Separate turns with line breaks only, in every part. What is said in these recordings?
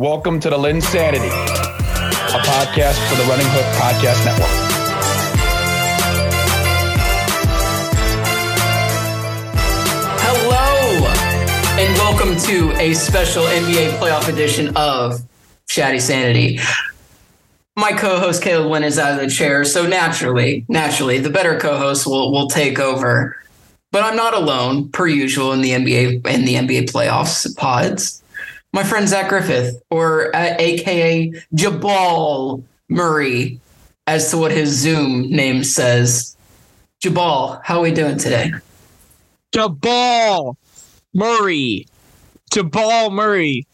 Welcome to the Linsanity, a podcast for the Running Hook Podcast Network.
Hello, and welcome to a special NBA playoff edition of ShaddaySanity. My co-host Caleb Wynn is out of the chair, so naturally, naturally, the better co-host will will take over. But I'm not alone, per usual in the NBA in the NBA playoffs pods. My friend Zach Griffith, or uh, AKA Jabal Murray, as to what his Zoom name says. Jabal, how are we doing today?
Jabal Murray. Jabal Murray.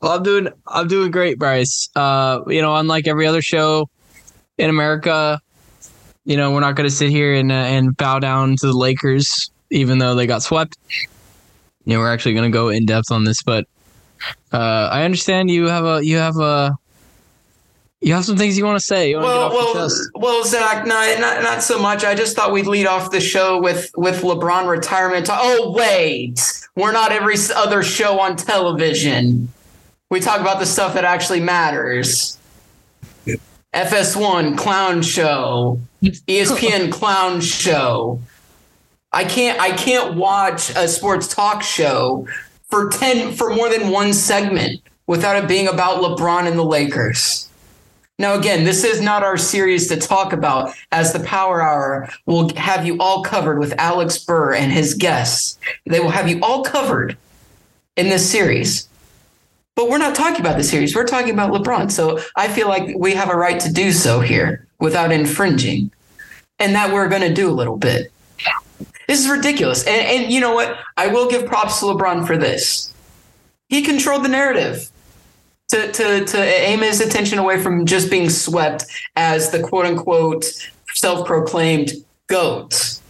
Well, I'm doing I'm doing great, Bryce. Uh, you know, unlike every other show in America, you know, we're not going to sit here and uh, and bow down to the Lakers, even though they got swept. You know, we're actually going to go in depth on this, but uh, I understand you have a you have a you have some things you want to say. You want
well,
to get
well, well, Zach, not, not not so much. I just thought we'd lead off the show with with LeBron retirement. Oh wait, we're not every other show on television. We talk about the stuff that actually matters. FS1 clown show, ESPN clown show. I can't I can't watch a sports talk show for 10 for more than one segment without it being about LeBron and the Lakers. Now, again, this is not our series to talk about, as the Power Hour will have you all covered with Alex Burr and his guests. They will have you all covered in this series. But we're not talking about the series. We're talking about LeBron. So I feel like we have a right to do so here without infringing. And that we're going to do a little bit. This is ridiculous. And, and you know what? I will give props to LeBron for this. He controlled the narrative to, to, to aim his attention away from just being swept as the quote unquote self proclaimed GOAT.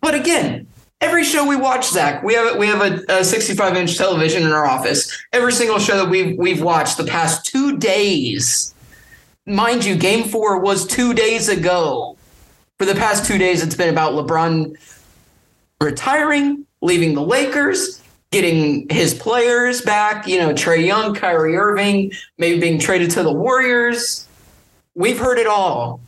But again, every show we watch, Zach, we have we have a, a 65 inch television in our office. Every single show that we've we've watched the past two days, mind you, Game Four was two days ago. For the past two days, it's been about LeBron retiring, leaving the Lakers, getting his players back. You know, Trae Young, Kyrie Irving, maybe being traded to the Warriors. We've heard it all.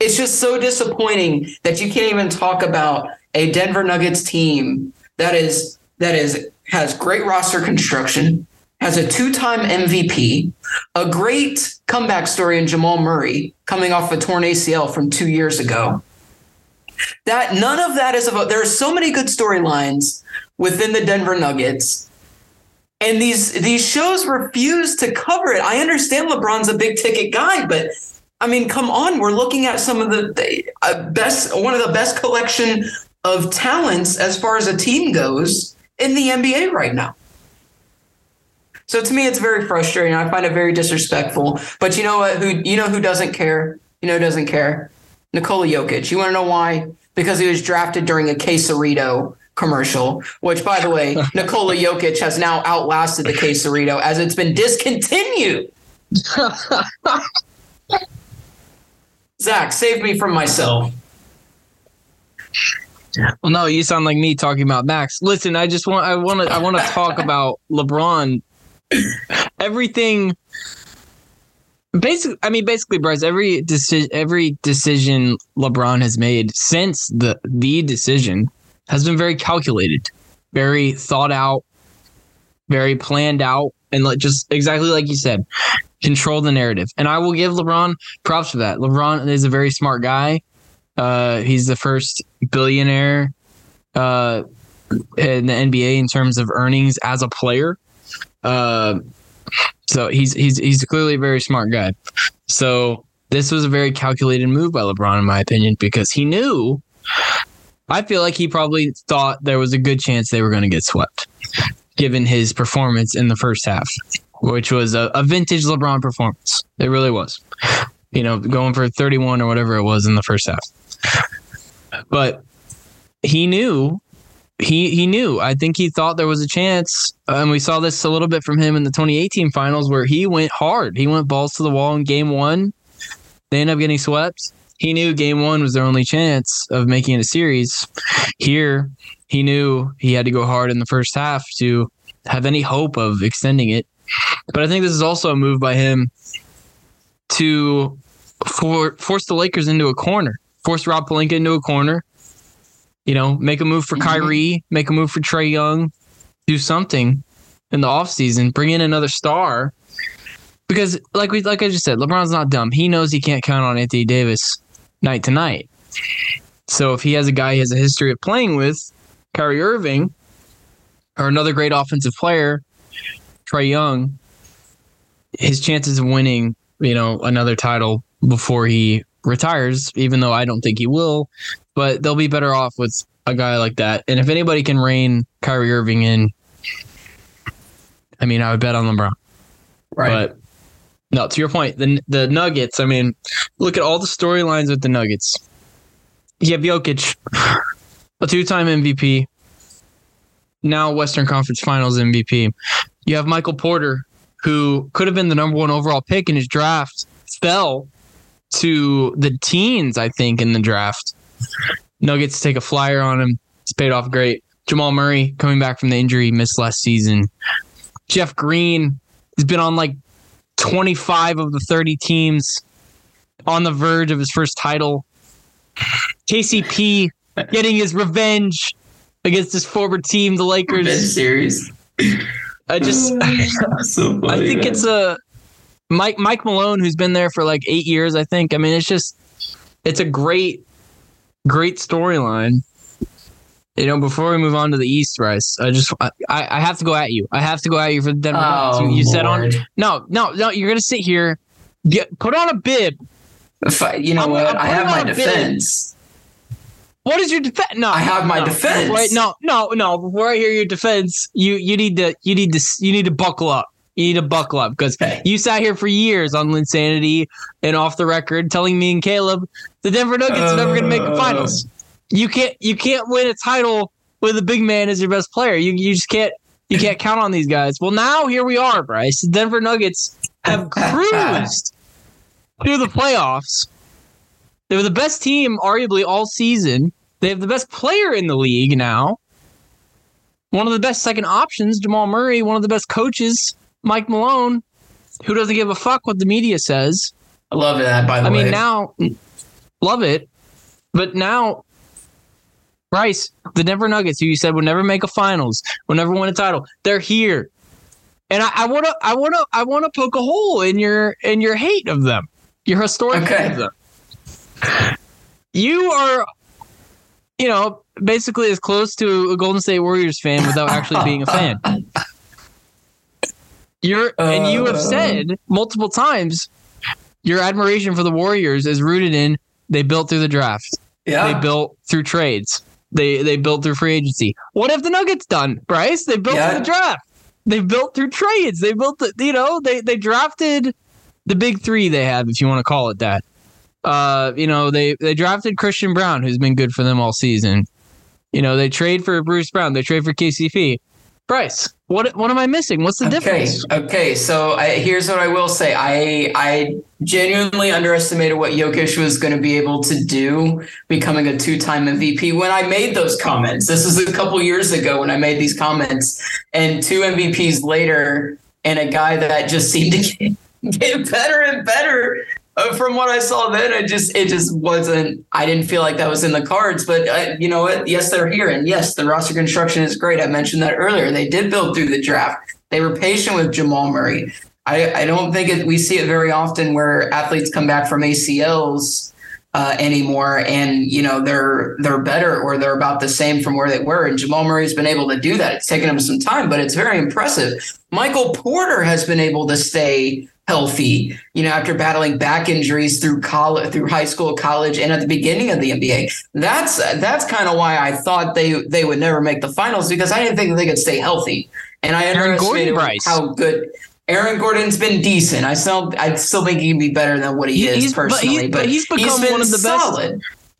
It's just so disappointing that you can't even talk about a Denver Nuggets team that is that is has great roster construction, has a two-time MVP, a great comeback story in Jamal Murray coming off a torn ACL from 2 years ago. That none of that is about there are so many good storylines within the Denver Nuggets. And these these shows refuse to cover it. I understand LeBron's a big ticket guy, but I mean, come on, we're looking at some of the, the uh, best, one of the best collection of talents as far as a team goes in the NBA right now. So to me, it's very frustrating. I find it very disrespectful. But you know what? Who you know who doesn't care? You know who doesn't care? Nikola Jokic. You want to know why? Because he was drafted during a Quesarito commercial, which, by the way, Nikola Jokic has now outlasted the Quesarito as it's been discontinued. Zach, save me from myself.
Well, no, you sound like me talking about Max. Listen, I just want I want to I want to talk about LeBron. Everything. Basically, I mean, basically, Bryce. Every decision, every decision LeBron has made since the the decision has been very calculated, very thought out, very planned out, and like just exactly like you said, control the narrative. And I will give LeBron props for that. LeBron is a very smart guy. Uh, he's the first billionaire uh, in the NBA in terms of earnings as a player. Uh, so he's he's he's clearly a very smart guy. So this was a very calculated move by LeBron, in my opinion, because he knew. I feel like he probably thought there was a good chance they were going to get swept, given his performance in the first half, which was a, a vintage LeBron performance. It really was. You know, going for 31 or whatever it was in the first half. But he knew he he knew. I think he thought there was a chance, and we saw this a little bit from him in the 2018 finals, where he went hard. He went balls to the wall in Game One. They ended up getting swept. He knew Game One was their only chance of making it a series. Here, he knew he had to go hard in the first half to have any hope of extending it. But I think this is also a move by him to for force the Lakers into a corner, force Rob Pelinka into a corner. You know, make a move for
Mhm.
Kyrie, make a move for Trae Young, do something in the offseason, bring in another star. Because like we like I just said, LeBron's not dumb. He knows he can't count on Anthony Davis night to night. So if he has a guy he has a history of playing with, Kyrie Irving, or another great offensive player, Trae Young, his chances of winning, you know, another title before he retires, even though I don't think he will, but they'll be better off with a guy like that. And if anybody can rein Kyrie Irving in, I mean, I would bet on LeBron.
Right.
But no, to your point, the the Nuggets. I mean, look at all the storylines with the Nuggets. You have Jokic, a two-time MVP, now Western Conference Finals MVP. You have Michael Porter, who could have been the number one overall pick in his draft, fell to the teens, I think, in the draft. Nuggets take a flyer on him. It's paid off great. Jamal Murray coming back from the injury, missed last season. Jeff Green has been on like 25 of the 30 teams on the verge of his first title. KCP getting his revenge against his former team, the Lakers.
Revenge series.
I just
so funny,
I think
man.
it's a Mike Mike Malone who's been there for like eight years. I think. I mean, it's just it's a great great storyline. You know, before we move on to the East, Rice, I just I, I have to go at you. I have to go at you for the Denver
Oh,
You, you said on no no no. You're gonna sit here, get put on a bib.
I- you know
I'm-
what?
I'm
I have my
on a bid.
defense.
What is your defense? No,
I have my
no,
defense.
Wait, no, no, no. Before I hear your defense, you you need to you need to you need to buckle up. You need to buckle up because you sat here for years on Linsanity and off the record telling me and Caleb the Denver Nuggets are never going to make the
Uh.
finals. You can't you can't win a title with a big man as your best player. You you just can't you can't count on these guys. Well, now here we are, Bryce. The Denver Nuggets have cruised through the playoffs. They were the best team, arguably, all season. They have the best player in the league now. One of the best second options, Jamal Murray. One of the best coaches, Mike Malone, who doesn't give a fuck what the media says.
I love that. By the
I
way, I
mean, now, love it. But now, Bryce, the Denver Nuggets, who you said would never make a finals, would never win a title, they're here. And I want to, I want to, I want to poke a hole in your in your hate of them, your historic
Okay.
hate of them. You are, you know, basically as close to a Golden State Warriors fan without actually being a fan. You're and you have
Uh.
said multiple times your admiration for the Warriors is rooted in they built through the draft.
yeah.
They built through trades. They they built through free agency. What have the Nuggets done, Bryce? They built
Yeah.
through the draft. They built through trades. They built the, you know, they they drafted the big three they have, if you want to call it that. Uh, you know, they they drafted Christian Braun, who's been good for them all season. You know, they trade for Bruce Brown, they trade for KCP. Bryce, what what am I missing? What's the
okay.
difference?
Okay. So I, here's what I will say. I I genuinely underestimated what Jokic was going to be able to do, becoming a two-time MVP. When I made those comments, this was a couple years ago when I made these comments, and two MVPs later, and a guy that just seemed to get, get better and better. Uh, from what I saw then, it just it just wasn't. I didn't feel like that was in the cards. But uh, you know what? Yes, they're here, and yes, the roster construction is great. I mentioned that earlier. They did build through the draft. They were patient with Jamal Murray. I, I don't think it, we see it very often where athletes come back from ACLs uh, anymore, and you know they're they're better or they're about the same from where they were. And Jamal Murray's been able to do that. It's taken him some time, but it's very impressive. Michael Porter has been able to stay healthy, you know, after battling back injuries through college, through high school, college, and at the beginning of the NBA. That's that's kind of why I thought they they would never make the finals because I didn't think they could stay healthy. And I
Aaron Gordon,
underestimated
Bryce.
how good Aaron Gordon's been decent. I still I still think he can be better than what he,
He-
is
he's- but
personally.
he's- but he's become one of the best-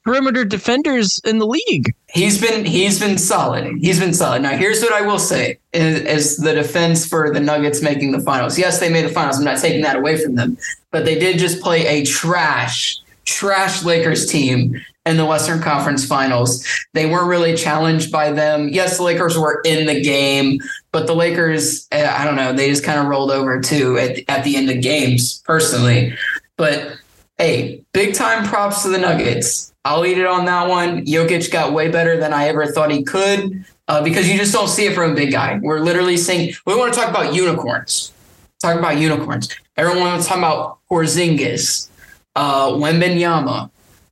Perimeter defenders in the league.
He's been he's been solid. He's been solid. Now here's what I will say is, the defense for the Nuggets making the finals. Yes, they made the finals. I'm not taking that away from them, but they did just play a trash trash Lakers team in the Western Conference Finals. They weren't really challenged by them. Yes, the Lakers were in the game, but the Lakers, eh, I don't know, they just kind of rolled over too at, at the end of games, personally. But hey, big time props to the Nuggets. I'll eat it on that one. Jokic got way better than I ever thought he could uh, because you just don't see it from a big guy. We're literally saying we want to talk about unicorns. Talk about unicorns. Everyone wants to talk about Porzingis, uh, Wembanyama.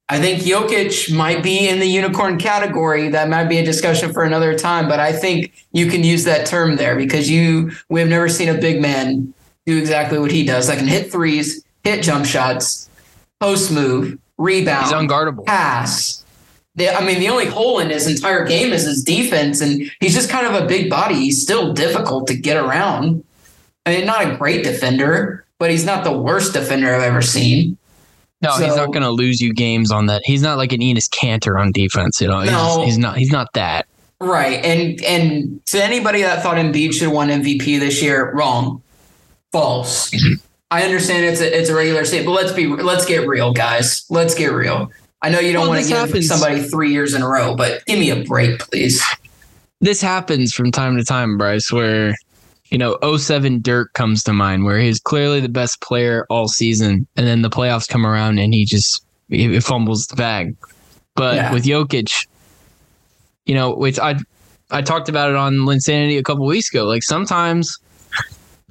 I think Jokic might be in the unicorn category. That might be a discussion for another time, but I think you can use that term there because you we have never seen a big man do exactly what he does. That can hit threes, hit jump shots, post move, rebound,
He's unguardable.
pass. The, I mean, the only hole in his entire game is his defense, and he's just kind of a big body. He's still difficult to get around. I mean, not a great defender, but he's not the worst defender I've ever seen.
No, he's not going to lose you games on that. He's not like an Enes Kanter on defense. You know, he's,
No.
he's not. He's not that.
Right. And and to anybody that thought Embiid should have won MVP this year, wrong. False. Mm-hmm. I understand it's a it's a regular state, but let's be let's get real, guys. Let's get real. I know you don't
Well,
want to give
happens.
somebody three years in a row, but give me a break, please.
This happens from time to time, Bryce. Where you know 07 Dirk comes to mind, where he's clearly the best player all season, and then the playoffs come around and he just he fumbles the bag. But
Yeah.
with Jokic, you know, which I I talked about it on Linsanity a couple weeks ago. Like sometimes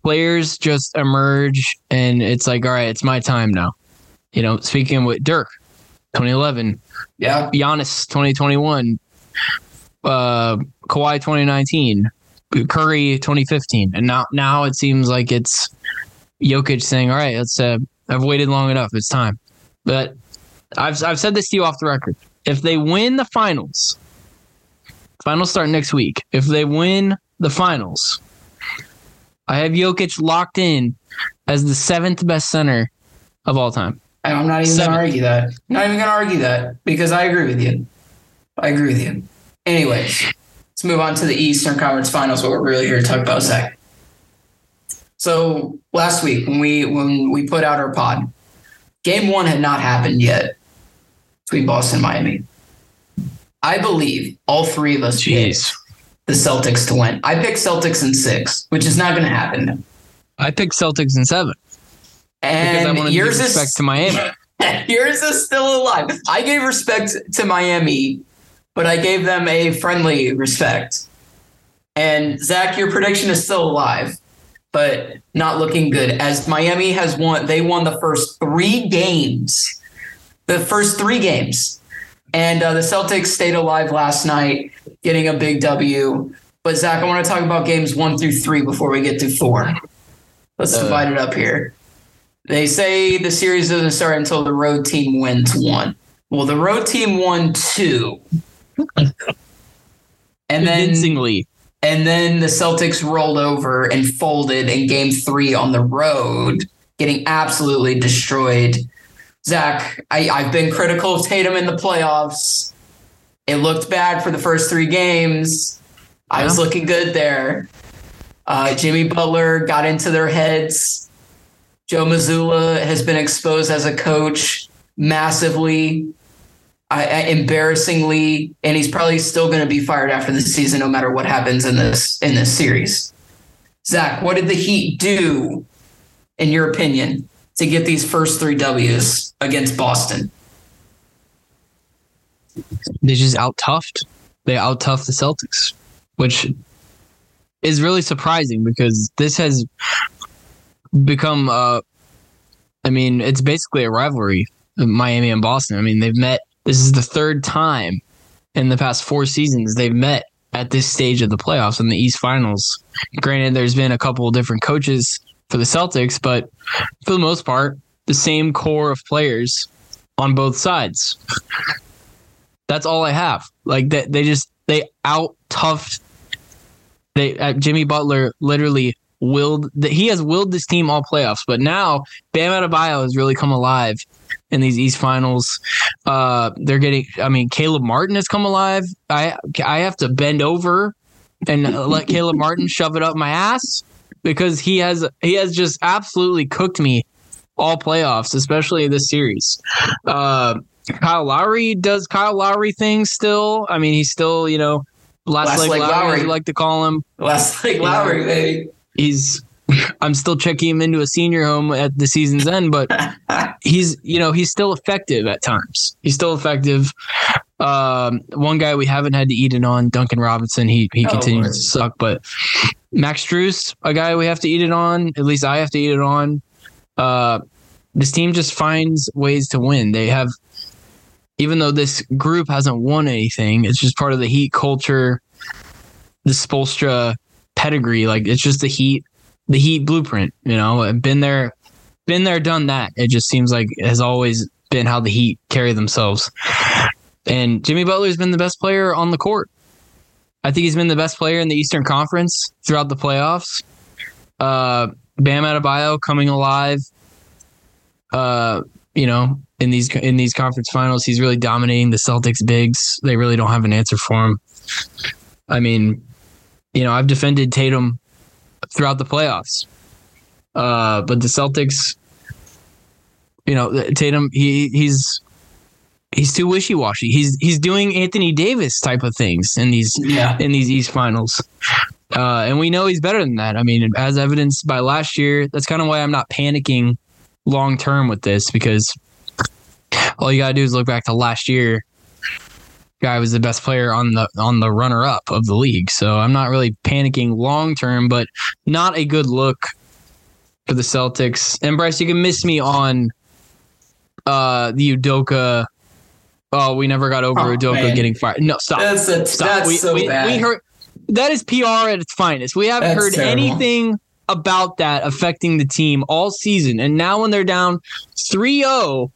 players just emerge and it's like, all right, it's my time now. You know, speaking with Dirk, 2011,
Yeah.
Giannis 2021, uh, Kawhi 2019, Curry 2015, and now now it seems like it's Jokic saying, "All right, let's. Uh, I've waited long enough. It's time." But I've I've said this to you off the record. If they win the finals, finals start next week. If they win the finals, I have Jokic locked in as the seventh best center of all time.
And I'm not even gonna argue that. Not even gonna argue that because I agree with you. I agree with you. Anyways, let's move on to the Eastern Conference Finals. What we're really here to talk about, Zach. So last week when we when we put out our pod, game one had not happened yet between Boston and Miami. I believe all three of us
Jeez.
The Celtics to win. I picked Celtics in six, which is not going to happen.
I picked Celtics in seven because I
And
wanted to
yours is
respect to Miami.
Yours is still alive. I gave respect to Miami, but I gave them a friendly respect. And Zach, your prediction is still alive, but not looking good. As Miami has won, they won the first three games. The first three games. And uh, the Celtics stayed alive last night, getting a big W. But Zach, I want to talk about games one through three before we get to four. Let's
Uh,
divide it up here. They say the series doesn't start until the road team wins one. Well, the road team won two. And then
Convincingly.
and then the Celtics rolled over and folded in game three on the road, getting absolutely destroyed. Zach, I, I've been critical of Tatum in the playoffs. It looked bad for the first three games. I was looking good there. Uh, Jimmy Butler got into their heads. Joe Mazzulla has been exposed as a coach massively, I, I, embarrassingly, and he's probably still going to be fired after the season, no matter what happens in this in this series. Zach, what did the Heat do, in your opinion, to get these first three Ws against Boston?
They just out toughed. They out toughed the Celtics, which is really surprising because this has become uh I mean, it's basically a rivalry, Miami and Boston. I mean, they've met this is the third time in the past four seasons they've met at this stage of the playoffs in the East Finals. Granted, there's been a couple of different coaches for the Celtics, but for the most part, the same core of players on both sides. That's all I have. Like that, they just they out toughed. They uh, Jimmy Butler literally willed. that He has willed this team all playoffs, but now Bam Adebayo has really come alive in these East Finals. Uh, they're getting. I mean, Caleb Martin has come alive. I I have to bend over and let Caleb Martin shove it up my ass because he has he has just absolutely cooked me all playoffs, especially this series. Uh, Kyle Lowry does Kyle Lowry things still. I mean, he's still, you know, last,
Last
leg
leg
Lowry,
Lowry.
like to call him.
Last like Lowry, baby.
He's I'm still checking him into a senior home at the season's end, but he's you know he's still effective at times. He's still effective. Um, one guy we haven't had to eat it on, Duncan Robinson. He he
Oh,
continues
Lord.
to suck, but Max Strus, a guy we have to eat it on. At least I have to eat it on. Uh, this team just finds ways to win. They have, even though this group hasn't won anything, it's just part of the Heat culture, the Spoelstra pedigree. Like it's just the Heat, the Heat blueprint. You know, I've been there, been there, done that. It just seems like has always been how the Heat carry themselves. And Jimmy Butler's been the best player on the court. I think he's been the best player in the Eastern Conference throughout the playoffs. Uh, Bam Adebayo coming alive. Uh, you know, in these in these conference finals, he's really dominating the Celtics bigs. They really don't have an answer for him. I mean, you know, I've defended Tatum throughout the playoffs, uh, but the Celtics, you know, Tatum he he's he's too wishy washy. He's he's doing Anthony Davis type of things in these
Yeah.
in these East finals. Uh, and we know he's better than that. I mean, as evidenced by last year, that's kind of why I'm not panicking long term with this because all you gotta do is look back to last year. Guy was the best player on the on the runner up of the league. So I'm not really panicking long term, but not a good look for the Celtics. And Bryce, you can miss me on uh the Udoka. Oh, we never got over
Oh,
Udoka
man.
getting fired. No, stop.
That's a,
Stop.
that's
we,
so
we,
bad.
we heard that is PR at its finest. We haven't
That's
heard
terrible.
anything about that affecting the team all season. And now when they're down 3-0,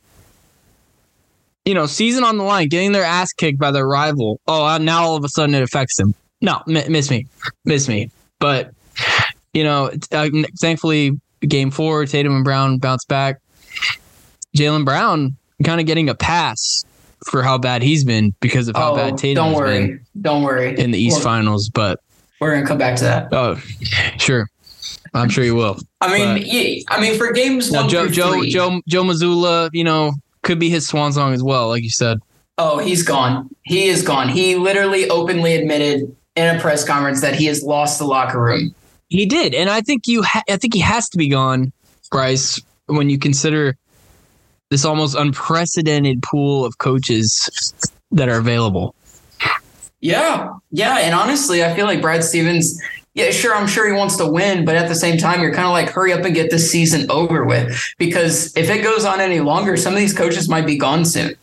you know, season on the line, getting their ass kicked by their rival. Oh, uh, now all of a sudden it affects them. No, m- miss me, miss me. But you know, uh, thankfully, game four, Tatum and Brown bounce back. Jaylen Brown kind of getting a pass for how bad he's been because of how
oh,
bad Tatum
don't worry.
been
Don't worry.
in the East
We're,
Finals. But
we're gonna come back to that.
oh, sure, I'm sure you will.
I mean,
But-
yeah, I mean, for games
Now,
one
Joe, Joe, Joe, Joe Mazzulla, you know, could be his swan song as well, like you said.
Oh, he's gone. He is gone. He literally openly admitted in a press conference that he has lost the locker room.
He did, and I think you, ha- I think he has to be gone, Bryce, when you consider this almost unprecedented pool of coaches that are available.
Yeah, yeah, and honestly, I feel like Brad Stevens. Yeah, sure, I'm sure he wants to win, but at the same time, you're kind of like, hurry up and get this season over with. Because if it goes on any longer, some of these coaches might be gone soon.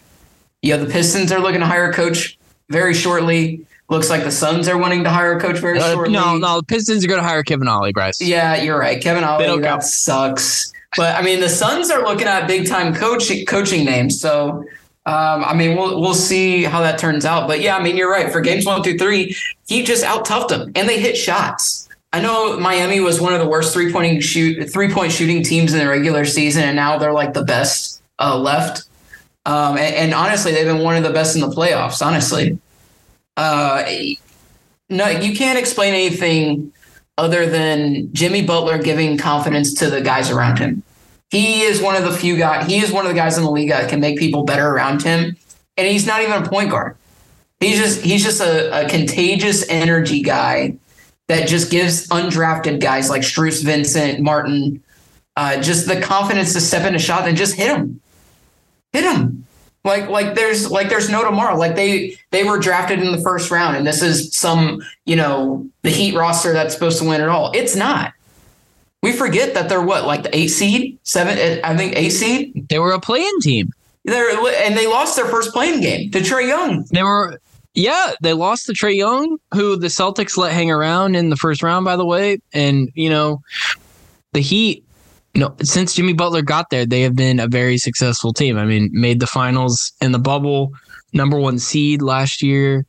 Yeah, the Pistons are looking to hire a coach very shortly. Looks like the Suns are wanting to hire a coach very
Uh,
shortly.
no, no, the Pistons are going to hire Kevin Ollie, Bryce.
Yeah, you're right. Kevin Ollie, that
count.
sucks. But I mean, the Suns are looking at big time coaching coaching names. So um, I mean, we'll we'll see how that turns out. But yeah, I mean, you're right. For games one through three, he just out toughed them, and they hit shots. I know Miami was one of the worst three pointing shoot three point shooting teams in the regular season, and now they're like the best uh, left. Um, and, and honestly, they've been one of the best in the playoffs. Honestly, uh, no, you can't explain anything other than Jimmy Butler giving confidence to the guys around him. He is one of the few guys. He is one of the guys in the league that can make people better around him, and he's not even a point guard. He's just he's just a, a contagious energy guy that just gives undrafted guys like Strus, Vincent, Martin, uh, just the confidence to step in a shot and just hit him, hit him. Like like there's like there's no tomorrow. Like they they were drafted in the first round, and this is some you know the Heat roster that's supposed to win it all. It's not. We forget that they're what like the eight seed, seven. I think eight seed.
They were a play-in team.
They're and they lost their first playing game to Trae Young.
They were, yeah, they lost to Trae Young, who the Celtics let hang around in the first round, by the way. And, you know, the Heat, you know, since Jimmy Butler got there, they have been a very successful team. I mean, made the finals in the bubble, number one seed last year,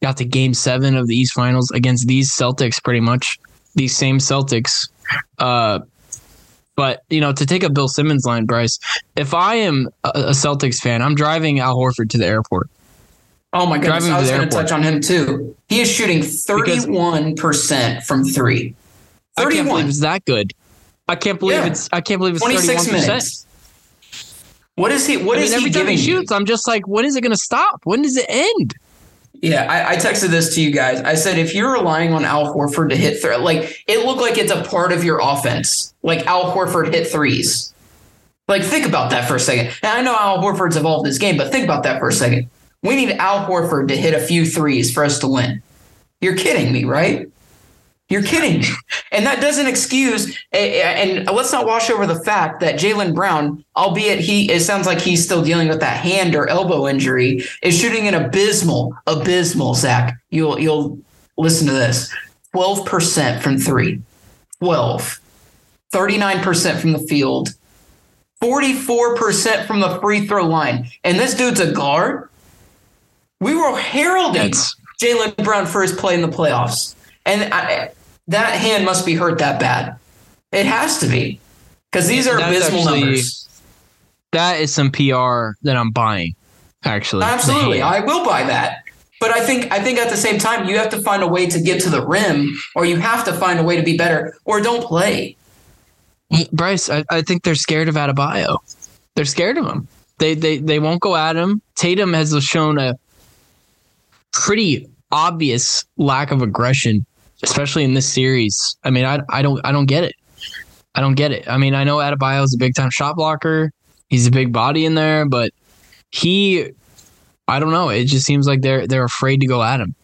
got to game seven of the East Finals against these Celtics, pretty much these same Celtics. Uh, but you know, to take a Bill Simmons line, Bryce, if I am a Celtics fan, I'm driving Al Horford to the airport.
Oh my goodness! I was going to touch on him too. He is shooting thirty-one percent from three.
I can't believe that good. I can't believe
Yeah.
it's. I can't believe it's
Twenty-six
thirty-one percent.
minutes. What is he? What
I
is
mean,
he
every time
giving
he
you?
shoots, I'm just like, when is it going to stop? When does it end?
Yeah, I, I texted this to you guys. I said if you're relying on Al Horford to hit th- like it looked like it's a part of your offense. Like Al Horford hit threes. Like think about that for a second. And I know Al Horford's evolved his game, but think about that for a second. We need Al Horford to hit a few threes for us to win. You're kidding me, right? You're kidding me. And that doesn't excuse, and let's not wash over the fact that Jaylen Brown, albeit he, it sounds like he's still dealing with that hand or elbow injury, is shooting an abysmal, abysmal, Zach. You'll, you'll listen to this 12% from three, 12, 39% from the field, 44% from the free throw line. And this dude's a guard. We were heralding
That's-
Jaylen Brown for his play in the playoffs. And I, that hand must be hurt that bad. It has to be. Because these are
That's
abysmal
actually-
numbers.
That is some PR that I'm buying, actually.
Absolutely. I will buy that. But I think I think at the same time you have to find a way to get to the rim or you have to find a way to be better or don't play.
Bryce, I, I think they're scared of Adebayo. They're scared of him. They, they they won't go at him. Tatum has shown a pretty obvious lack of aggression, especially in this series. I mean, I I don't I don't get it. I don't get it. I mean, I know Adebayo is a big time shot blocker. He's a big body in there, but he I don't know. It just seems like they're they're afraid to go at him.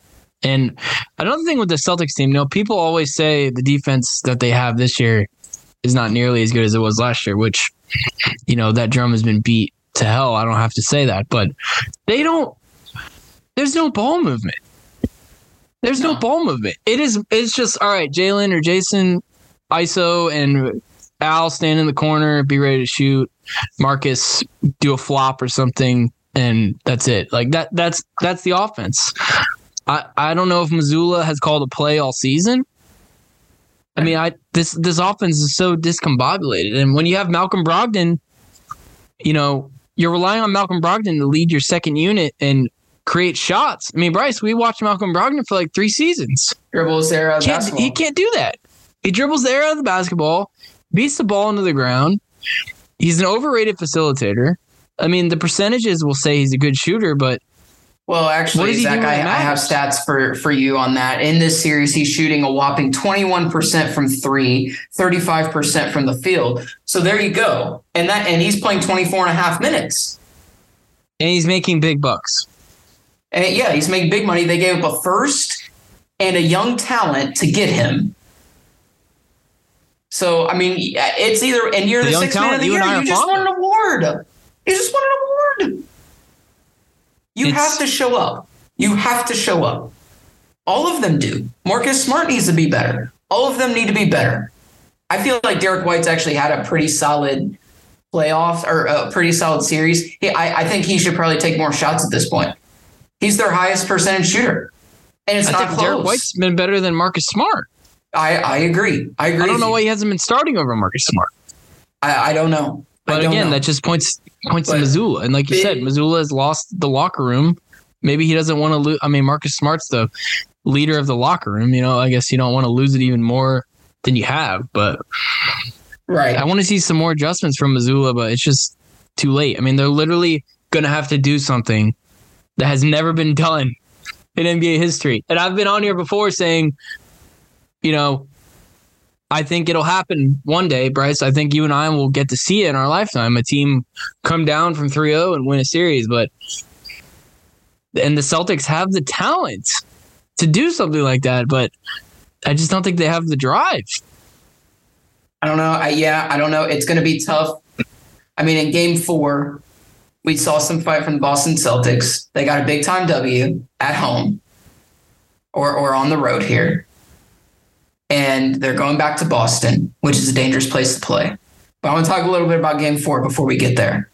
And another thing with the Celtics team, you know, people always say the defense that they have this year is not nearly as good as it was last year, which you know, that drum has been beat to hell. I don't have to say that, but they don't there's no ball movement. There's no,
No.
ball movement. It is it's just all right, Jaylen or Jayson ISO and Al stand in the corner, be ready to shoot. Marcus do a flop or something, and that's it. Like that that's that's the offense. I, I don't know if Mazzulla has called a play all season. I mean, I this this offense is so discombobulated, and when you have Malcolm Brogdon, you know you're relying on Malcolm Brogdon to lead your second unit and create shots. I mean, Bryce, we watched Malcolm Brogdon for like three seasons.
Dribbles there out of
Can't,
basketball.
he can't do that. He dribbles the air out of the basketball, beats the ball into the ground. He's an overrated facilitator. I mean, the percentages will say he's a good shooter, but
Well, actually,
does he do
Zach, I, I have stats for, for you on that. In this series, he's shooting a whopping 21% from three, 35% from the field. So there you go. And that and he's playing 24 and a half minutes.
and he's making big bucks.
And yeah, he's making big money. They gave up a first and a young talent to get him. So I mean, it's either and you're
The
the, sixth man of
talent,
the
you
year. You just won an award. You just won an award. You
It's-
have to show up. You have to show up. All of them do. Marcus Smart needs to be better. All of them need to be better. I feel like Derrick White's actually had a pretty solid playoff or a pretty solid series. He, I, I think he should probably take more shots at this point. He's their highest percentage shooter, and it's
I
not
think
close.
Derrick White's been better than Marcus Smart.
I, I agree. I agree.
I don't know why he hasn't been starting over Marcus Smart.
I, I don't know.
But
don't
again,
know.
that just points points to Mazzulla. And like you said, Mazzulla has lost the locker room. Maybe he doesn't want to lose. I mean, Marcus Smart's the leader of the locker room. You know, I guess you don't want to lose it even more than you have. But
right.
I want to see some more adjustments from Mazzulla, but it's just too late. I mean, they're literally going to have to do something that has never been done in NBA history. And I've been on here before saying, you know, I think it'll happen one day, Bryce. I think you and I will get to see it in our lifetime. A team come down from 3 0 and win a series. But, and the Celtics have the talent to do something like that. But I just don't think they have the drive.
I don't know. I, yeah, I don't know. It's going to be tough. I mean, in game four, we saw some fight from the Boston Celtics. They got a big time W at home or, or on the road here. And they're going back to Boston, which is a dangerous place to play. But I want to talk a little bit about game four before we get there.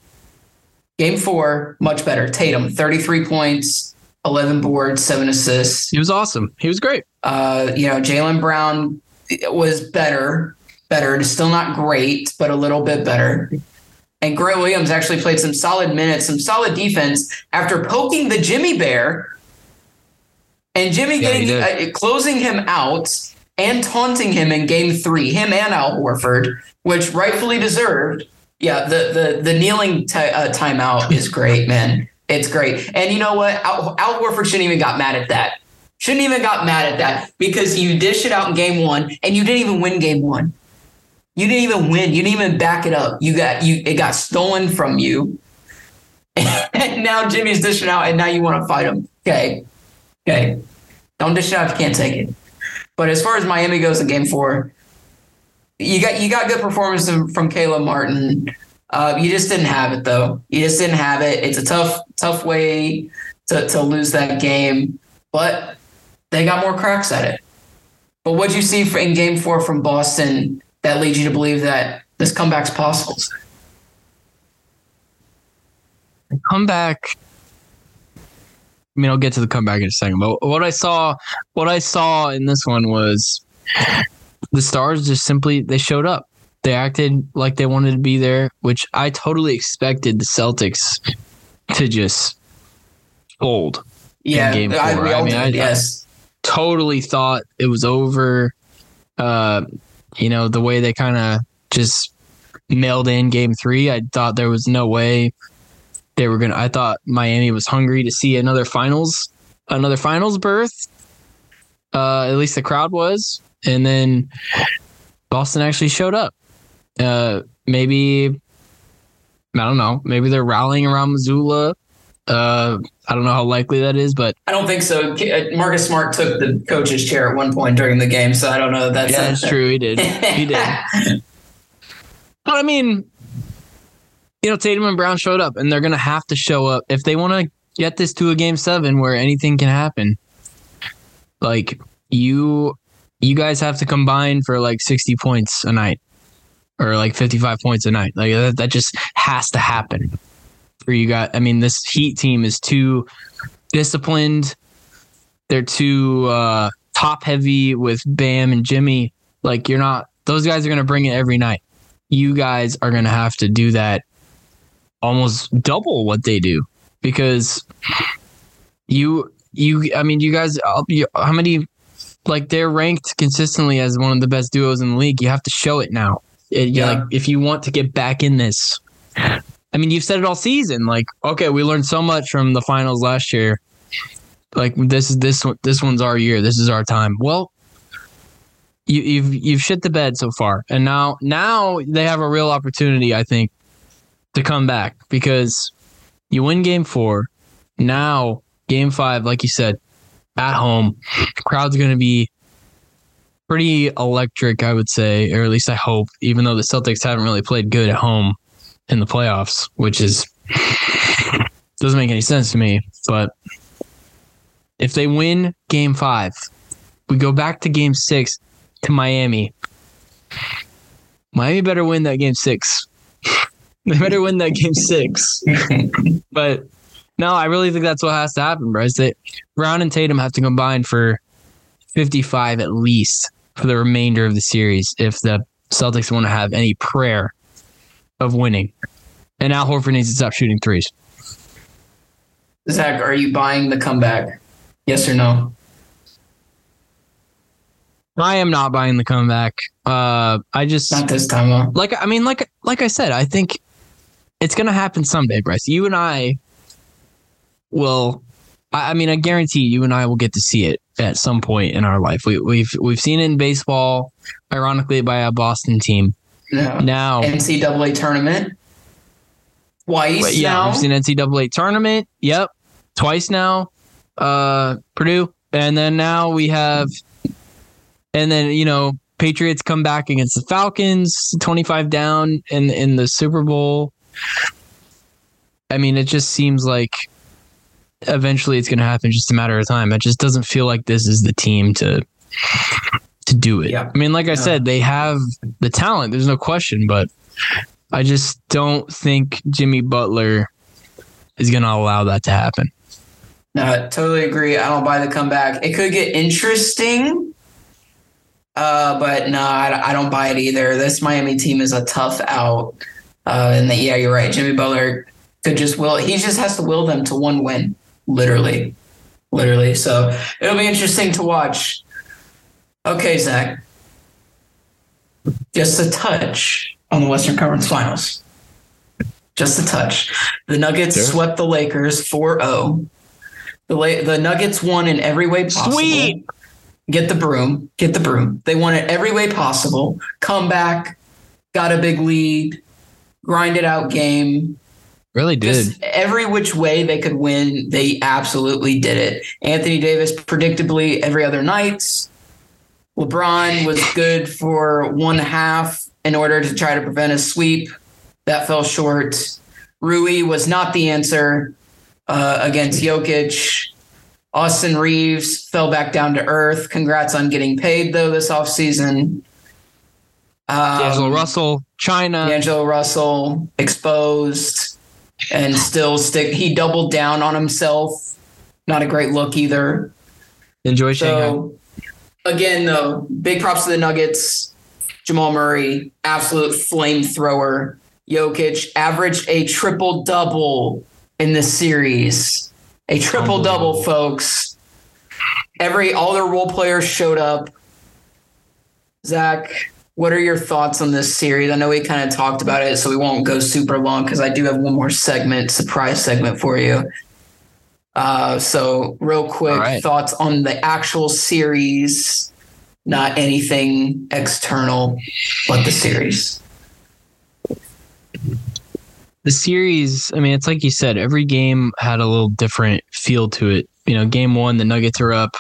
Game four, much better. Tatum, 33 points, 11 boards, seven assists.
He was awesome. He was great.
Uh, you know, Jaylen Brown was better, better, still not great, but a little bit better. And Grant Williams actually played some solid minutes, some solid defense after poking the Jimmy Bear and Jimmy
Yeah,
getting uh, closing him out and taunting him in game three, him and Al Horford, which rightfully deserved. Yeah, the the the kneeling t- uh, timeout is great, man. It's great. And you know what? Al, Al Horford shouldn't even got mad at that. Shouldn't even got mad at that because you dish it out in game one and you didn't even win game one. You didn't even win. You didn't even back it up. You got you it got stolen from you. and now Jimmy's dishing out and now you want to fight him. Okay. Okay. Don't dish it out if you can't take it. But as far as Miami goes in game four, you got you got good performance from Caleb Martin. Uh, you just didn't have it though. You just didn't have it. It's a tough, tough way to, to lose that game, but they got more cracks at it. But what you see in game four from Boston that leads you to believe that this comeback's possible?
Comeback. I mean, I'll get to the comeback in a second. But what I saw, what I saw in this one was the Stars just simply they showed up. They acted like they wanted to be there, which I totally expected the Celtics to just fold.
Yeah, game four. I, I mean, I, yes,
I totally thought it was over. Uh, you know, the way they kind of just mailed in game three, I thought there was no way they were gonna. I thought Miami was hungry to see another finals, another finals berth. Uh, at least the crowd was, and then Boston actually showed up uh, maybe I don't know. Maybe they're rallying around Mazzulla. Uh, I don't know how likely that is, but
I don't think so. Marcus Smart took the coach's chair at one point during the game, so I don't know. That's
yeah, that's true. He did. He did. but I mean, you know, Tatum and Brown showed up, and they're gonna have to show up if they want to get this to a game seven where anything can happen. Like you, you guys have to combine for like sixty points a night or like 55 points a night. Like that, that just has to happen for you guys. I mean, this Heat team is too disciplined. They're too uh, top heavy with Bam and Jimmy. Like you're not; those guys are going to bring it every night. You guys are going to have to do that almost double what they do because you you. I mean, you guys. You, how many? Like they're ranked consistently as one of the best duos in the league. You have to show it now. It, yeah. Like if you want to get back in this, I mean, you've said it all season. Like, okay, we learned so much from the finals last year. Like this is this this one's our year. This is our time. Well, you, you've you've shit the bed so far, and now now they have a real opportunity, I think, to come back because you win game four. Now game five, like you said, at home, crowd's going to be pretty electric, I would say, or at least I hope, even though the Celtics haven't really played good at home in the playoffs, which is doesn't make any sense to me. But if they win game five, we go back to game six to Miami. Miami better win that game six. they better win that game six. but no, I really think that's what has to happen, Bryce. That Brown and Tatum have to combine for 55 at least for the remainder of the series if the Celtics want to have any prayer of winning. And Al Horford needs to stop shooting threes.
Zach, are you buying the comeback? Yes or no?
I am not buying the comeback. Uh, I just
not this time. Though.
Like I mean, like like I said, I think it's gonna happen someday, Bryce. You and I will. I, I mean, I guarantee you and I will get to see it at some point in our life. We, we've we've seen it in baseball, ironically by a Boston team. Now
NCAA tournament twice.
yeah,
now.
we've seen NCAA tournament. Yep, twice now. Uh, Purdue, and then now we have, and then you know Patriots come back against the Falcons, twenty five down in in the Super Bowl. I mean, it just seems like eventually it's going to happen just a matter of time. It just doesn't feel like this is the team to to do it.
Yeah.
I mean, like I said, they have the talent. There's no question, but I just don't think Jimmy Butler is going to allow that to happen.
No, I totally agree. I don't buy the comeback. It could get interesting, uh, but no, I, I, don't buy it either. This Miami team is a tough out. Uh, and yeah, you're right. Jimmy Butler could just will. He just has to will them to one win literally, literally. So it'll be interesting to watch. Okay, Zach. Just a touch on the Western Conference Finals. just a touch. The Nuggets
Sure.
swept the Lakers 4-0. The La- the Nuggets won in every way possible.
Sweet.
Get the broom. Get the broom. They won it every way possible. Come back, got a big lead, grinded out game.
Really did.
Just every which way they could win, they absolutely did it. Anthony Davis, predictably, every other night. LeBron was good for one half in order to try to prevent a sweep. That fell short. Rui was not the answer uh, against Jokic. Austin Reaves fell back down to earth. Congrats on getting paid, though, this offseason. Um,
Russell, China.
D'Angelo Russell exposed and still stick. He doubled down on himself. Not a great look either.
Enjoy Shanghai.
Again, though, big props to the Nuggets. Jamal Murray, absolute flamethrower. Jokic averaged a triple double in this series. A triple double, folks. Every all their role players showed up. Zach, what are your thoughts on this series? I know we kind of talked about it, so we won't go super long because I do have one more segment, surprise segment for you. Uh, so, real quick,
right.
thoughts on the actual series, not anything external, but the series.
the series, I mean, it's like you said, every game had a little different feel to it. You know, game one, the Nuggets are up.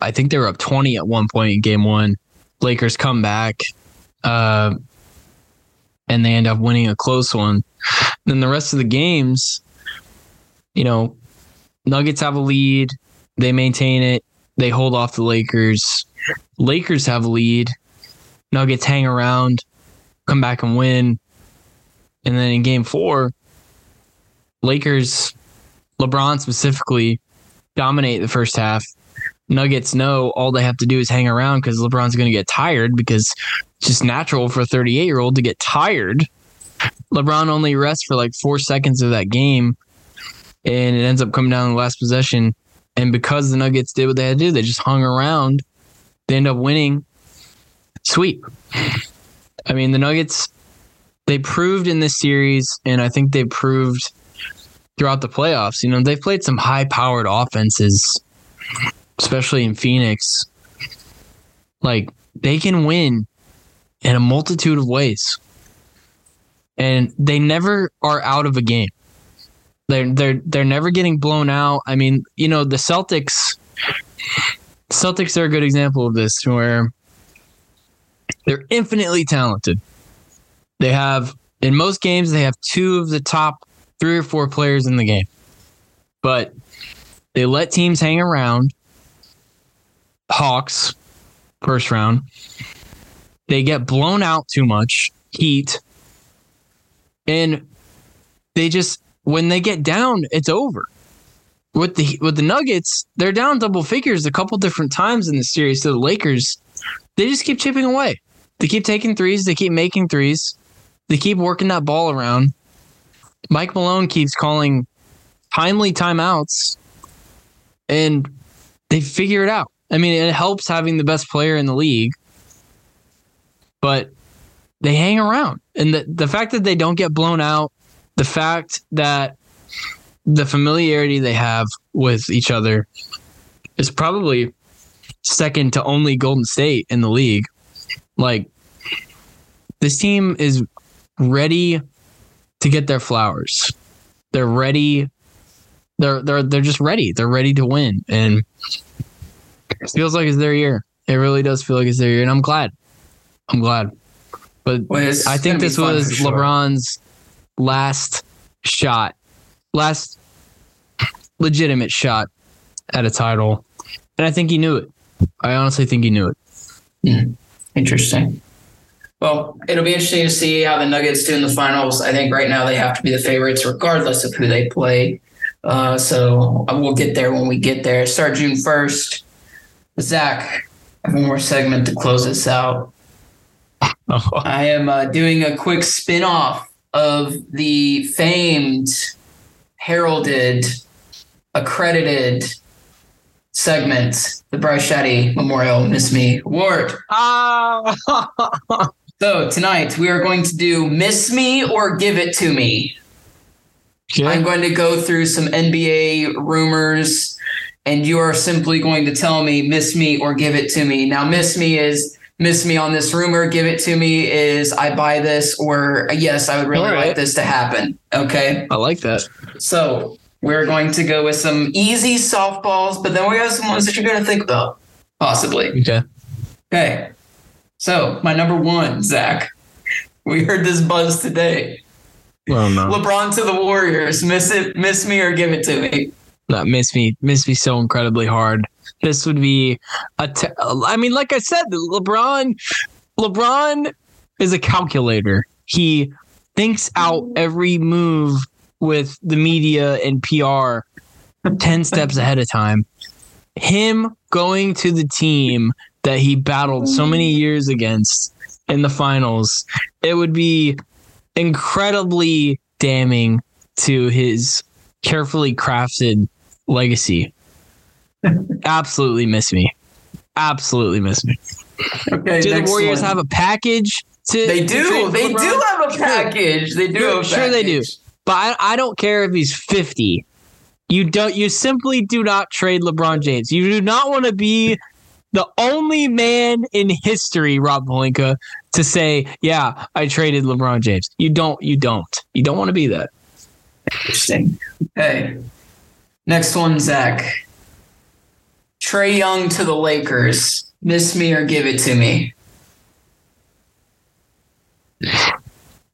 I think they were up 20 at one point in game one. Lakers come back, uh, and they end up winning a close one. Then the rest of the games, you know, Nuggets have a lead. They maintain it. They hold off the Lakers. Lakers have a lead. Nuggets hang around, come back and win. And then in game four, Lakers, LeBron specifically, dominate the first half. Nuggets know all they have to do is hang around because LeBron's going to get tired because it's just natural for a 38 year old to get tired. LeBron only rests for like four seconds of that game and it ends up coming down the last possession. And because the Nuggets did what they had to do, they just hung around. They end up winning. Sweep. I mean, the Nuggets, they proved in this series, and I think they proved throughout the playoffs. You know, they've played some high powered offenses, especially in Phoenix. Like, they can win in a multitude of ways. And they never are out of a game. They're they're they're never getting blown out. I mean, you know, the Celtics Celtics are a good example of this where they're infinitely talented. They have in most games they have two of the top three or four players in the game. But they let teams hang around. Hawks, first round. They get blown out too much, heat. And they just when they get down, it's over. With the with the Nuggets, they're down double figures a couple different times in the series to the Lakers. They just keep chipping away. They keep taking threes. They keep making threes. They keep working that ball around. Mike Malone keeps calling timely timeouts, and they figure it out. I mean, it helps having the best player in the league, but they hang around. And the, the fact that they don't get blown out, the fact that the familiarity they have with each other is probably second to only Golden State in the league. Like this team is ready to get their flowers. They're ready. They're they're they're just ready. They're ready to win, and it feels like it's their year. It really does feel like it's their year, and I'm glad. I'm glad. But
Well,
I think this was
sure.
LeBron's last shot, last legitimate shot at a title, and I think he knew it. I honestly think he knew it.
Interesting. Well, it'll be interesting to see how the Nuggets do in the finals. I think right now they have to be the favorites, regardless of who they play. Uh, so we'll get there when we get there. Start June first. Zach, I have one more segment to close this out. I am uh, doing a quick spin off of the famed, heralded, accredited segment, the Bryce Shadday Memorial Miss Me Award.
Ah,
So tonight we are going to do miss me or give it to me. I'm going to go through some NBA rumors, and you are simply going to tell me miss me or give it to me. Now, miss me is miss me on this rumor. Give it to me is I buy this or yes, I would really
All right.
like this to happen. Okay.
I like that.
So we're going to go with some easy softballs, but then we have some ones that you're going to think about, possibly.
Okay.
Okay. So my number one, Zach. We heard this buzz today.
Well, no.
LeBron to the Warriors. Miss it, miss me, or give it to me.
That miss me, miss me so incredibly hard. This would be a. I mean, like I said, LeBron, LeBron is a calculator. He thinks out every move with the media and PR ten steps ahead of time. Him going to the team that he battled so many years against in the finals, it would be incredibly damning to his carefully crafted legacy. Absolutely miss me. Absolutely miss me.
Okay.
Do the Warriors
one.
have a package to
They do.
trade
They
LeBron?
do have a package. They do
Sure,
have
sure they do. But I, I don't care if he's 50. You don't you simply do not trade LeBron James. You do not want to be the only man in history, Rob Pelinka, to say, "Yeah, I traded LeBron James." You don't. You don't. You don't want to be that.
Interesting. Okay. Next one, Zach. Trae Young to the Lakers. Miss me or give it to me.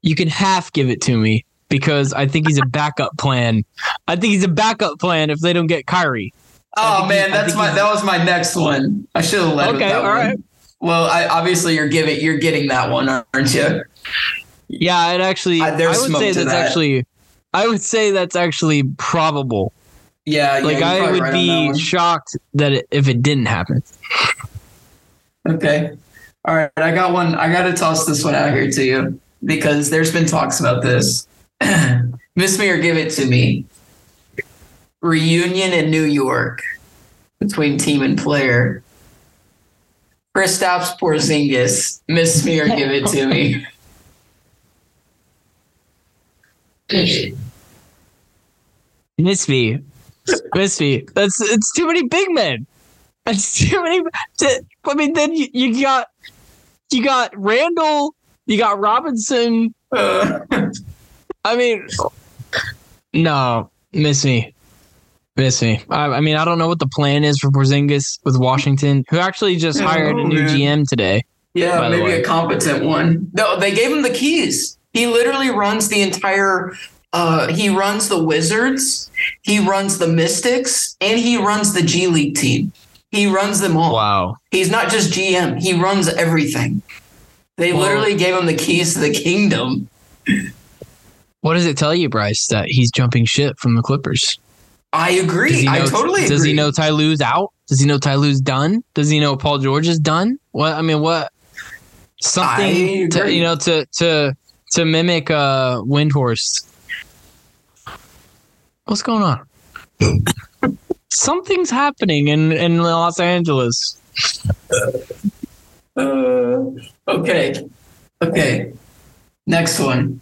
You can half give it to me because I think he's a backup plan. I think he's a backup plan if they don't get Kyrie.
Oh man, that's my that was my next one. I should have led with
Okay,
that
all
one.
right.
Well, I, obviously you're giving you're getting that one, aren't you?
Yeah, it actually.
Uh,
I would say that's
that.
actually. I would say that's actually probable.
Yeah,
Like
yeah,
I would
right on that
be shocked that it, if it didn't happen.
Okay. All right. I got one. I got to toss this one out here to you because there's been talks about this. Miss me or give it to me. Reunion in New York between team and player. Kristaps Porzingis. Miss me or give it to me.
Miss me, miss me. That's it's too many big men. It's too many. I mean, then you, you got you got Randle, you got Robinson.
Uh,
I mean, no, miss me, miss me. I, I mean, I don't know what the plan is for Porzingis with Washington, who actually just hired a
Oh,
new
man.
GM today.
yeah, maybe a competent one. No, they gave him the keys. He literally runs the entire. Uh, he runs the Wizards. He runs the Mystics, and he runs the G League team. He runs them all.
Wow.
He's not just GM. He runs everything. They literally gave him the keys to the kingdom.
What does it tell you, Bryce, that he's jumping ship from the Clippers?
I agree.
Know,
I totally agree.
Does he know Ty Lue's out? Does he know Ty Lue's done? Does he know Paul George is done? What I mean, what something to, you know to to to mimic uh Windhorst. What's going on? Something's happening in in Los Angeles.
Uh, okay. Okay. Next one.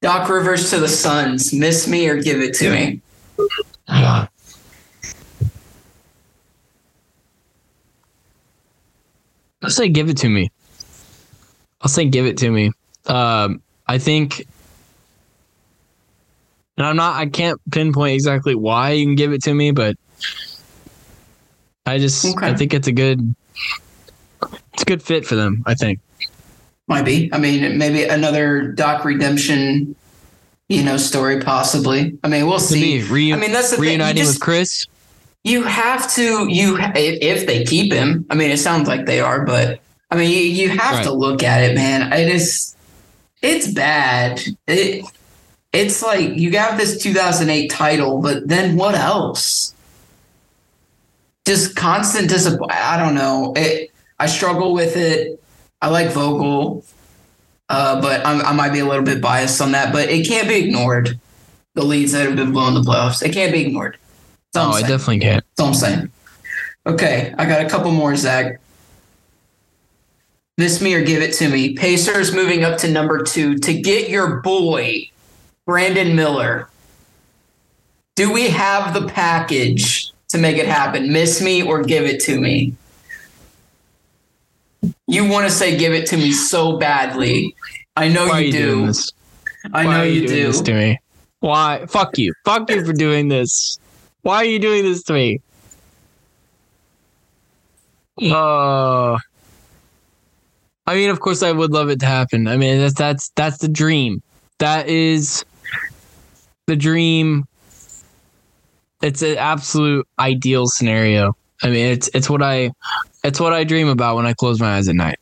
Doc Rivers to the Suns. Miss me or give it to me.
I'll say give it to me. I'll say give it to me. Um, I think, and I'm not. I can't pinpoint exactly why you can give it to me, but I just
Okay.
I think it's a good, it's a good fit for them. I think.
Might be. I mean, maybe another Doc redemption, you know, story possibly. I mean, we'll see.
reu-
I mean, that's the thing.
Reuniting
just-
with Chris.
you have to you if if they keep him i mean it sounds like they are but i mean you, you have
Right.
to look at it man it is it's bad it it's like you got this 2008 title but then what else just constant disappointment i don't know it i struggle with it i like vogel uh, but I'm, i might be a little bit biased on that but it can't be ignored the leads that have been blowing the playoffs it can't be ignored That's
Oh, I definitely can't.
That's all I'm saying. Okay, I got a couple more, Zach. Miss me or give it to me. Pacers moving up to number two to get your boy, Brandon Miller. Do we have the package to make it happen? Miss me or give it to me? You want to say give it to me so badly. I know
Why
you,
you
do. I
Why
know you,
doing
do.
this to me? Why? Fuck you. Fuck you for doing this. Why are you doing this to me? Uh I mean, of course, I would love it to happen. I mean, that's that's that's the dream. That is the dream. It's an absolute ideal scenario. I mean, it's it's what I it's what I dream about when I close my eyes at night.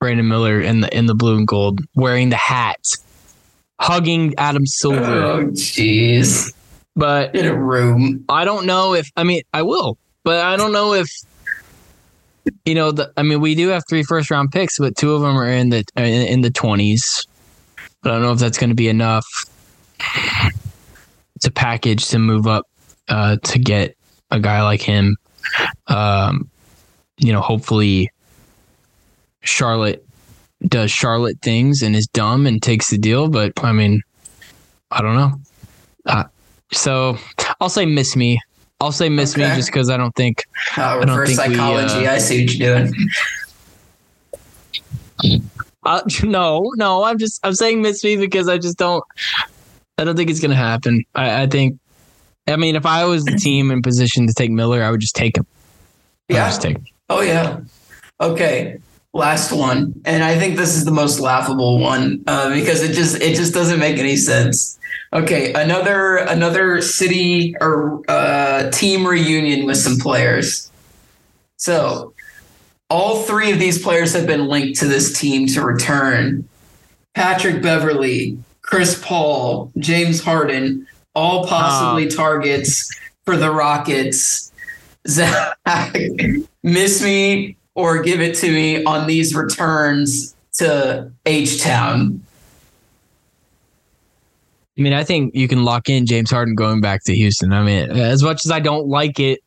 Brandon Miller in the in the blue and gold, wearing the hat, hugging Adam Silver.
Oh, jeez.
But
In a room.
I don't know if I mean I will, but I don't know if you know the. I mean, we do have three first round picks, but two of them are in the in, in the twenties. But I don't know if that's going to be enough to package to move up uh, to get a guy like him. Um, you know, hopefully Charlotte does Charlotte things and is dumb and takes the deal. But I mean, I don't know. Uh, so I'll say miss me. I'll say miss me just because I don't think
Uh,
don't
reverse
think we,
psychology.
uh,
I see what you're doing.
Uh, no, no, I'm just I'm saying miss me because I just don't I don't think it's gonna happen. I, I think I mean if I was the team in position to take Miller, I would just take him.
Yeah.
just take him.
Oh yeah. Okay. Last one, and I think this is the most laughable one uh, because it just it just doesn't make any sense. Okay, another another city or uh, team reunion with some players. So, all three of these players have been linked to this team to return. Patrick Beverley, Chris Paul, James Harden, all possibly targets for the Rockets. Zach, miss me or give it to me on these returns to H Town.
I mean, I think you can lock in James Harden going back to Houston. I mean, as much as I don't like it,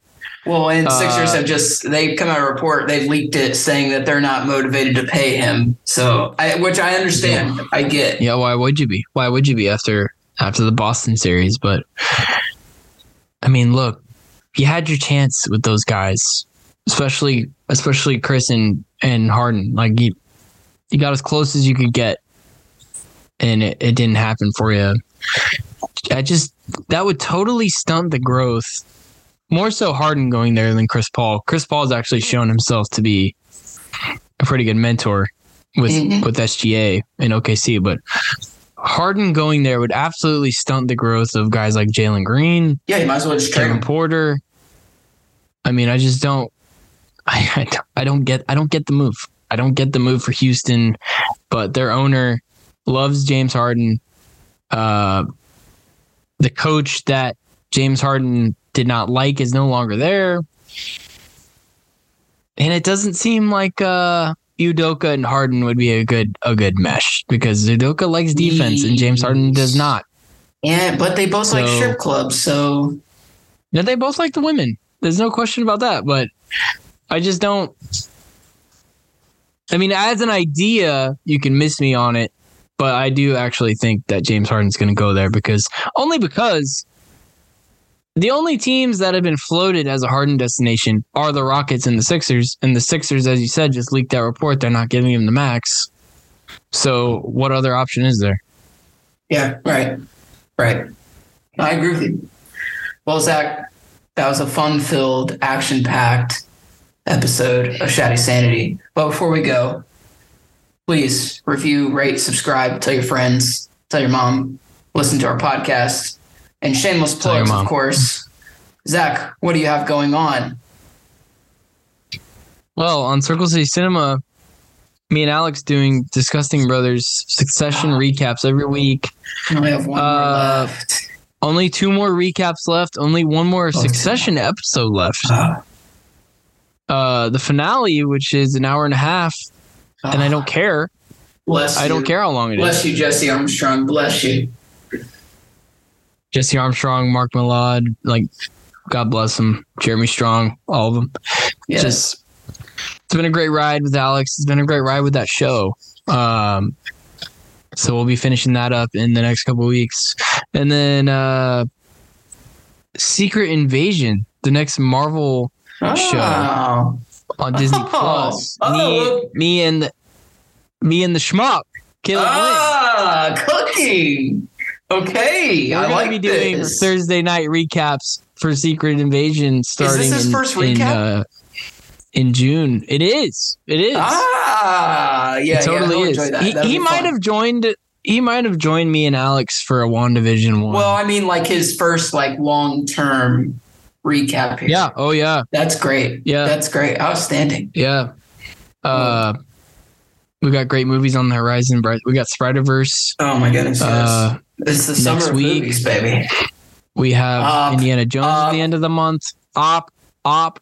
Well, and Sixers
Uh,
have just they've come out a report they've leaked it saying that they're not motivated to pay him. So, I, which I understand, I get.
yeah, why would you be? Why would you be after after the Boston series? But I mean, look, you had your chance with those guys, especially especially Chris and and Harden. Like you, you got as close as you could get, and it, it didn't happen for you. I just that would totally stunt the growth. More so Harden going there than Chris Paul. Chris Paul's actually shown himself to be a pretty good mentor with
Mhm.
with SGA and OKC, but Harden going there would absolutely stunt the growth of guys like Jalen Green,
Yeah, you might as well just trade him.
Porter. I mean, I just don't. I, I don't- I don't get. I don't get the move. I don't get the move for Houston, but their owner loves James Harden. Uh, the coach that James Harden did not like is no longer there, and it doesn't seem like uh, Udoka and Harden would be a good a good mesh because Udoka likes defense and James Harden does not.
Yeah, but they both like strip clubs, so
Yeah, they both like the women. There's no question about that. But I just don't. I mean, as an idea, you can miss me on it, but I do actually think that James Harden's going to go there because only because the only teams that have been floated as a Harden destination are the Rockets and the Sixers, and the Sixers, as you said, just leaked that report. They're not giving him the max. So, what other option is there?
yeah, right, right. I agree with you. Well, Zach, that was a fun-filled, action-packed episode of ShaddaySanity. But before we go, please review, rate, subscribe, tell your friends, tell your mom, listen to our podcast, and shameless plugs, of course. Zach, what do you have going on?
Well, on Circle City Cinema, me and Alex doing Disgusting Brothers Succession recaps every week.
I only have one more
Uh,
left.
Only two more recaps left. Only one more Succession episode left.
Ah,
Uh, the finale, which is an hour and a half, and I don't care.
Bless
I don't
you.
care how long it is.
Bless you, Jesse Armstrong. Bless you.
Jesse Armstrong, Mark Mylod, like God bless them, Jeremy Strong, all of them. Just it's been a great ride with Alex. It's been a great ride with that show. Um, so we'll be finishing that up in the next couple weeks, and then uh, Secret Invasion, the next Marvel show
Oh.
on Disney
Oh.
Plus.
Oh,
Me, me and the, me and the schmuck, Caleb Lynn.
Ah, cooking. Okay,
We're
I
gonna
like
be doing
this.
Thursday night recaps for Secret Invasion starting
his
in,
first
in, uh, in June. It is. It is.
Ah, yeah,
it totally
yeah,
is.
that.
He, he might have joined. He might have joined me and Alex for a WandaVision one.
Well, I mean, like his first like long term recap here.
yeah. Oh yeah.
that's great.
Yeah.
that's great. Outstanding.
Yeah. Uh, we got great movies on the horizon. We got Spider Verse.
Oh my goodness.
Uh,
this is the
next
summer of
week.
movies, baby.
we have
Up,
Indiana Jones at the end of the month. Op, op,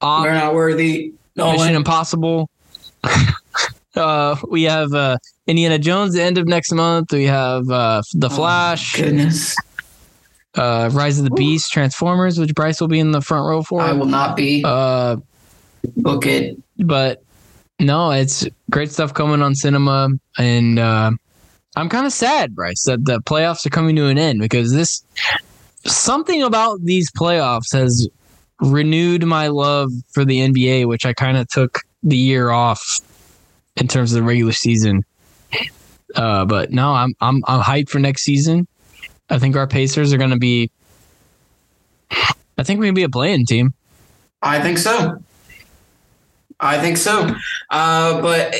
op.
We're not worthy. No
Mission
one.
Impossible. uh, we have uh, Indiana Jones the end of next month. We have uh, The Flash,
Goodness,
uh, Rise of the Beast, Transformers, which Bryce will be in the front row for.
I will not be.
Uh,
Book it.
but no, it's great stuff coming on cinema, and uh, I'm kind of sad, Bryce, that the playoffs are coming to an end because this something about these playoffs has renewed my love for the NBA, which I kind of took the year off in terms of the regular season. Uh, but no, I'm I'm I'm hyped for next season. I think our Pacers are going to be. I think we're going to be a playing team.
I think so. I think so. Uh, but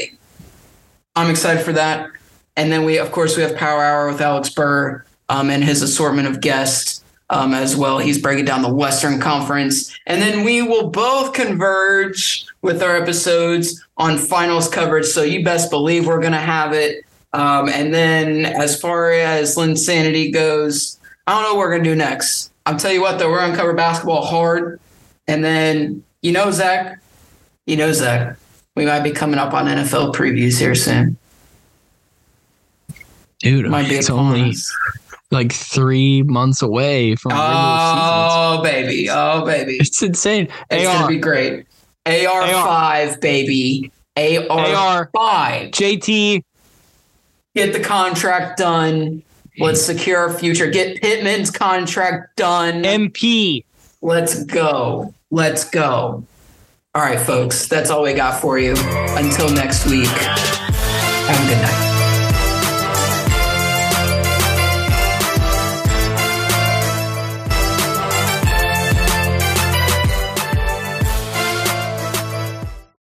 I'm excited for that. And then we, of course, we have Power Hour with Alex Burr um, and his assortment of guests um, as well. He's breaking down the Western Conference. And then we will both converge with our episodes on finals coverage. So you best believe we're going to have it. Um, and then as far as ShaddaySanity goes, I don't know what we're going to do next. I'll tell you what, though, we're going to cover basketball hard. And then, you know, Zach, you know, Zach, we might be coming up on NFL previews here soon.
Dude,
Might oh,
it's only
us.
like three months away from
Oh, baby. Oh, baby.
It's insane.
It's gonna be great. AR5, baby.
AR.
AR5.
JT,
Get the contract done. Let's secure our future. Get Pittman's contract done.
MP.
Let's go. Let's go. All right, folks. That's all we got for you. Until next week. Have a good night.